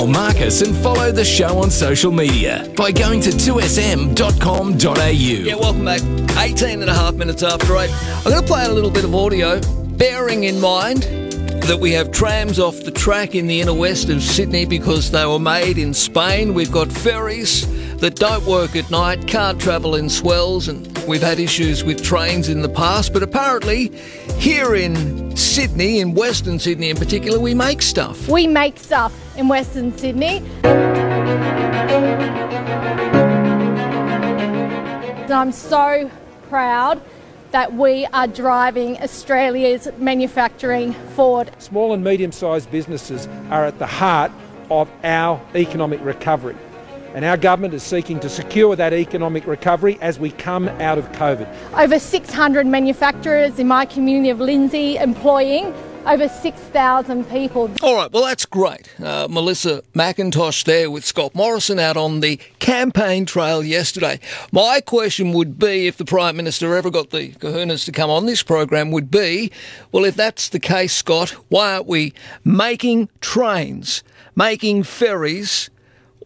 email Marcus and follow the show on social media by going to 2sm.com.au. Yeah, welcome back. 18 and a half minutes after 8. I'm going to play a little bit of audio, bearing in mind that we have trams off the track in the inner west of Sydney because they were made in Spain. We've got ferries that don't work at night, can't travel in swells, and we've had issues with trains in the past. But apparently, here in Sydney, in Western Sydney in particular, we make stuff. We make stuff in Western Sydney. And I'm so proud that we are driving Australia's manufacturing forward. Small and medium sized businesses are at the heart of our economic recovery. And our government is seeking to secure that economic recovery as we come out of COVID. Over 600 manufacturers in my community of Lindsay employing over 6,000 people. All right, well, that's great. Uh, Melissa McIntosh there with Scott Morrison out on the campaign trail yesterday. My question would be if the Prime Minister ever got the kahunas to come on this program, would be well, if that's the case, Scott, why aren't we making trains, making ferries,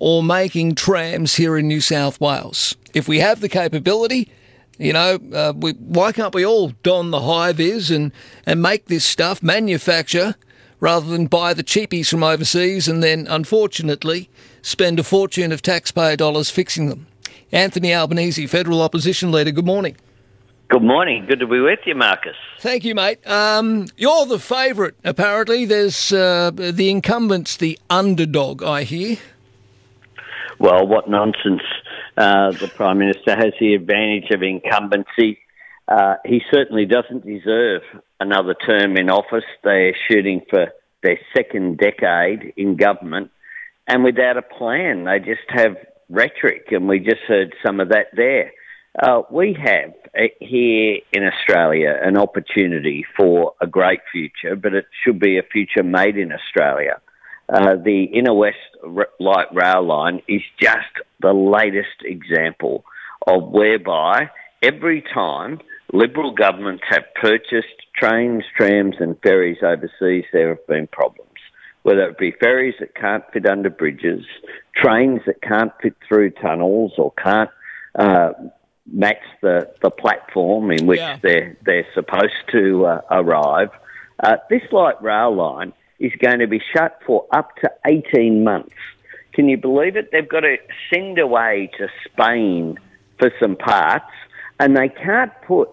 or making trams here in New South Wales? If we have the capability, you know, uh, we, why can't we all don the high vis and, and make this stuff, manufacture, rather than buy the cheapies from overseas and then, unfortunately, spend a fortune of taxpayer dollars fixing them? Anthony Albanese, federal opposition leader, good morning. Good morning. Good to be with you, Marcus. Thank you, mate. Um, you're the favourite, apparently. There's uh, the incumbent's the underdog, I hear. Well, what nonsense. Uh, the Prime Minister has the advantage of incumbency. Uh, he certainly doesn't deserve another term in office. They're shooting for their second decade in government and without a plan. They just have rhetoric, and we just heard some of that there. Uh, we have uh, here in Australia an opportunity for a great future, but it should be a future made in Australia. Uh, the Inner West Light Rail Line is just the latest example of whereby every time Liberal governments have purchased trains, trams, and ferries overseas, there have been problems. Whether it be ferries that can't fit under bridges, trains that can't fit through tunnels or can't uh, match the, the platform in which yeah. they're, they're supposed to uh, arrive. Uh, this light rail line is going to be shut for up to 18 months. Can you believe it? They've got to send away to Spain for some parts, and they can't put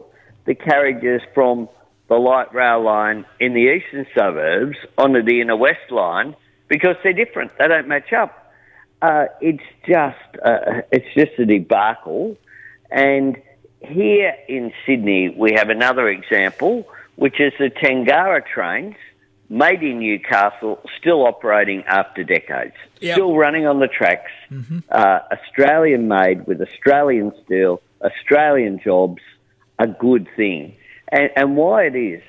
the carriages from the light rail line in the eastern suburbs onto the inner west line because they're different. They don't match up. Uh, it's just uh, it's just a debacle. And here in Sydney, we have another example, which is the Tangara trains made in Newcastle, still operating after decades, yep. still running on the tracks, mm-hmm. uh, Australian made with Australian steel, Australian jobs, a good thing. And, and why it is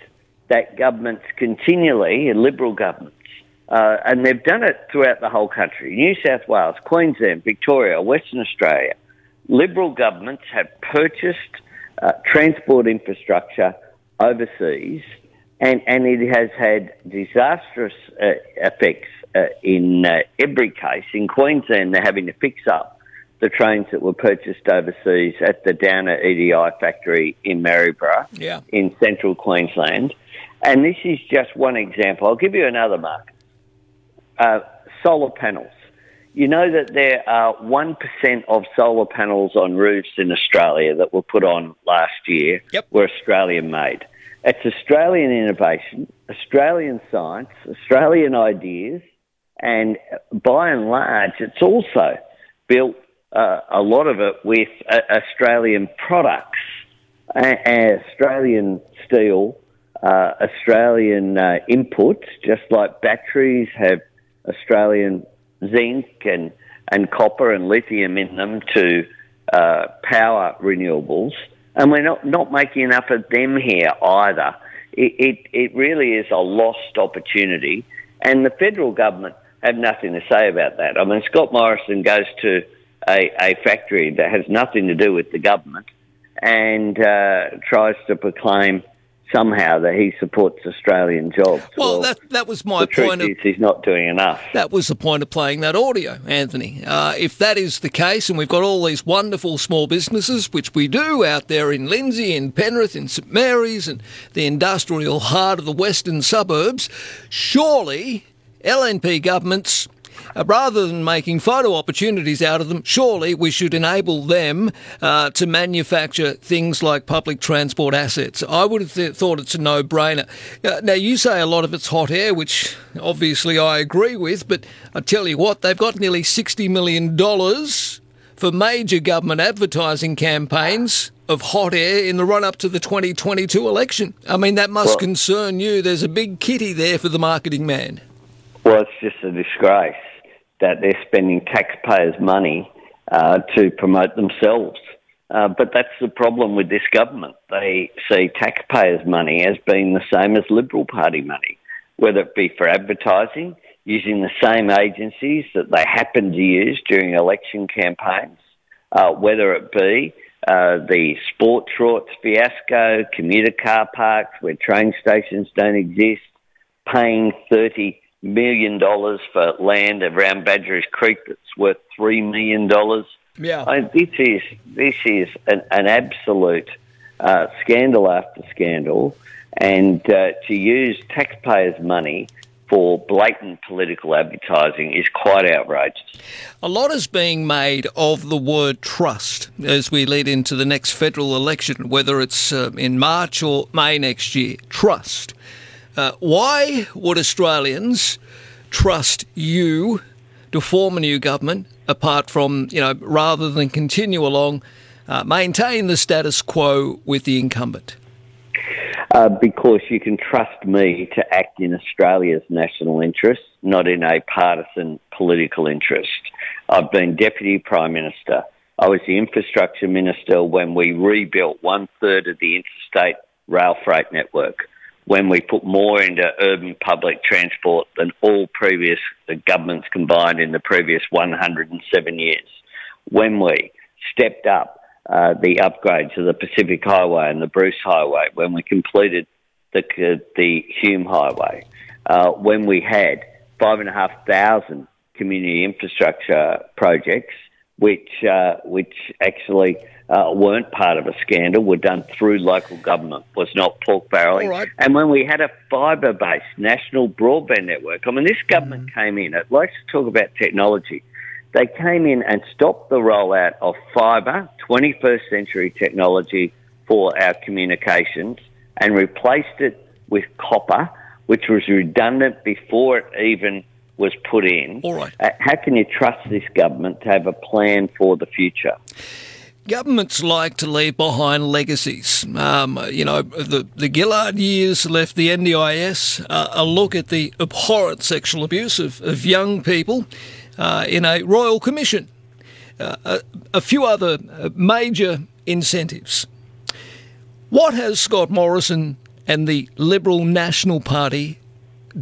that governments continually, Liberal governments, uh, and they've done it throughout the whole country, New South Wales, Queensland, Victoria, Western Australia, Liberal governments have purchased uh, transport infrastructure overseas and and it has had disastrous uh, effects uh, in uh, every case. In Queensland, they're having to fix up the trains that were purchased overseas at the Downer EDI factory in Maryborough, yeah. in central Queensland. And this is just one example. I'll give you another, Mark. Uh, solar panels. You know that there are 1% of solar panels on roofs in Australia that were put on last year yep. were Australian made. It's Australian innovation, Australian science, Australian ideas, and by and large, it's also built uh, a lot of it with uh, Australian products, uh, Australian steel, uh, Australian inputs, just like batteries have Australian zinc and, and copper and lithium in them to uh, power renewables and we're not, not making enough of them here either. It, it, it really is a lost opportunity, and the federal government have nothing to say about that. I mean, Scott Morrison goes to a, a factory that has nothing to do with the government and uh, tries to proclaim somehow that he supports Australian jobs. Well, that that was my the truth point. Of, is he's not doing enough. that was the point of playing that audio, Anthony. Uh, if that is the case, and we've got all these wonderful small businesses, which we do out there in Lindsay, in Penrith, in St Mary's, and the industrial heart of the western suburbs, surely LNP governments uh, rather than making photo opportunities out of them, surely we should enable them uh, to manufacture things like public transport assets. I would have th- thought it's a no brainer. Uh, now, you say a lot of it's hot air, which obviously I agree with, but I tell you what, they've got nearly $60 million for major government advertising campaigns of hot air in the run up to the 2022 election. I mean, that must Well- concern you. There's a big kitty there for the marketing man. Well, it's just a disgrace that they're spending taxpayers' money uh, to promote themselves. Uh, but that's the problem with this government. They see taxpayers' money as being the same as Liberal Party money, whether it be for advertising, using the same agencies that they happen to use during election campaigns, uh, whether it be uh, the sports rorts fiasco, commuter car parks where train stations don't exist, paying thirty million dollars for land around Badgerys Creek that's worth three million dollars. Yeah. I, this is this is an, an absolute uh, scandal after scandal, and uh, to use taxpayers' money for blatant political advertising is quite outrageous. A lot is being made of the word trust as we lead into the next federal election, whether it's uh, in March or May next year. Trust. Uh, why would Australians trust you to form a new government apart from, you know, rather than continue along, uh, maintain the status quo with the incumbent? Uh, because you can trust me to act in Australia's national interest, not in a partisan political interest. I've been Deputy Prime Minister. I was the Infrastructure Minister when we rebuilt one third of the interstate rail freight network, when we put more into urban public transport than all previous governments combined in the previous 107 years, when we stepped up uh, the upgrades of the Pacific Highway and the Bruce Highway, when we completed the, the Hume Highway, uh, when we had five and a half thousand community infrastructure projects, which uh, which actually uh, weren't part of a scandal, were done through local government, was not pork barreling. Right. And when we had a fibre-based national broadband network, I mean, this government came in. It likes to talk about technology. They came in and stopped the rollout of fibre, 21st century technology for our communications, and replaced it with copper, which was redundant before it even was put in. All right. Uh, How can you trust this government to have a plan for the future? Governments like to leave behind legacies. Um, you know, the, the Gillard years left the NDIS uh, a look at the abhorrent sexual abuse of, of young people uh, in a royal commission. Uh, a, a few other uh, major incentives. What has Scott Morrison and the Liberal National Party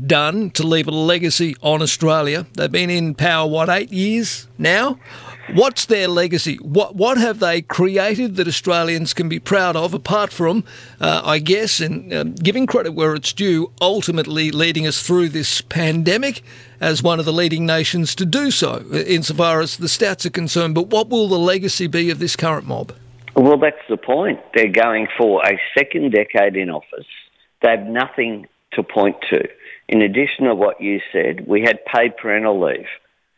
done to leave a legacy on Australia? They've been in power, what, eight years now? What's their legacy? What what have they created that Australians can be proud of? Apart from, uh, I guess, and um, giving credit where it's due, ultimately leading us through this pandemic as one of the leading nations to do so, insofar as the stats are concerned. But what will the legacy be of this current mob? Well, that's the point. They're going for a second decade in office. They have nothing to point to. In addition to what you said, we had paid parental leave.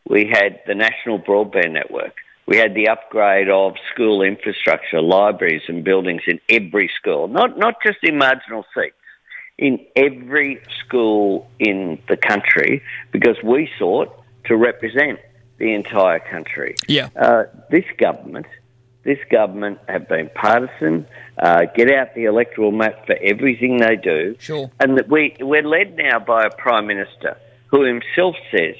We had the national broadband network. We had the upgrade of school infrastructure, libraries and buildings in every school, not, not just in marginal seats, in every school in the country, because we sought to represent the entire country. Yeah. Uh, this government, this government have been partisan, uh, get out the electoral map for everything they do. Sure. And that we, we're led now by a Prime Minister who himself says,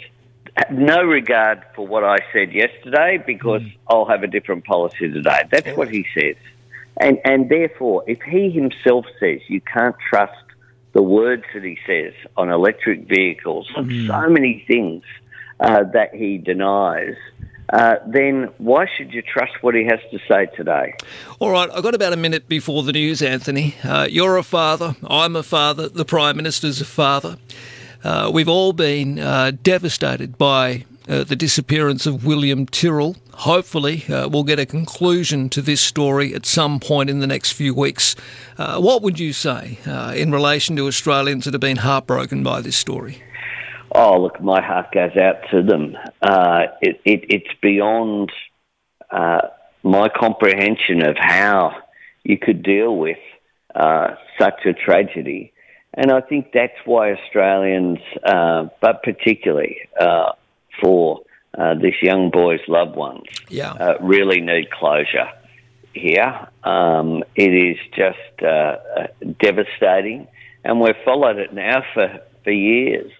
no regard for what I said yesterday because I'll have a different policy today. That's what he says. And, and therefore, if he himself says you can't trust the words that he says on electric vehicles, on so many things uh, that he denies, uh, then why should you trust what he has to say today? All right, I've got about a minute before the news, Anthony. Uh, you're a father, I'm a father, the Prime Minister's a father. Uh, we've all been uh, devastated by uh, the disappearance of William Tyrrell. Hopefully, we'll get a conclusion to this story at some point in the next few weeks. What would you say in relation to Australians that have been heartbroken by this story? Oh, look, my heart goes out to them. Uh, it, it, it's beyond uh, my comprehension of how you could deal with such a tragedy. And I think that's why Australians, but particularly for uh, this young boy's loved ones yeah. uh, really need closure here. Um, it is just uh, uh devastating, and we've followed it now for, for years.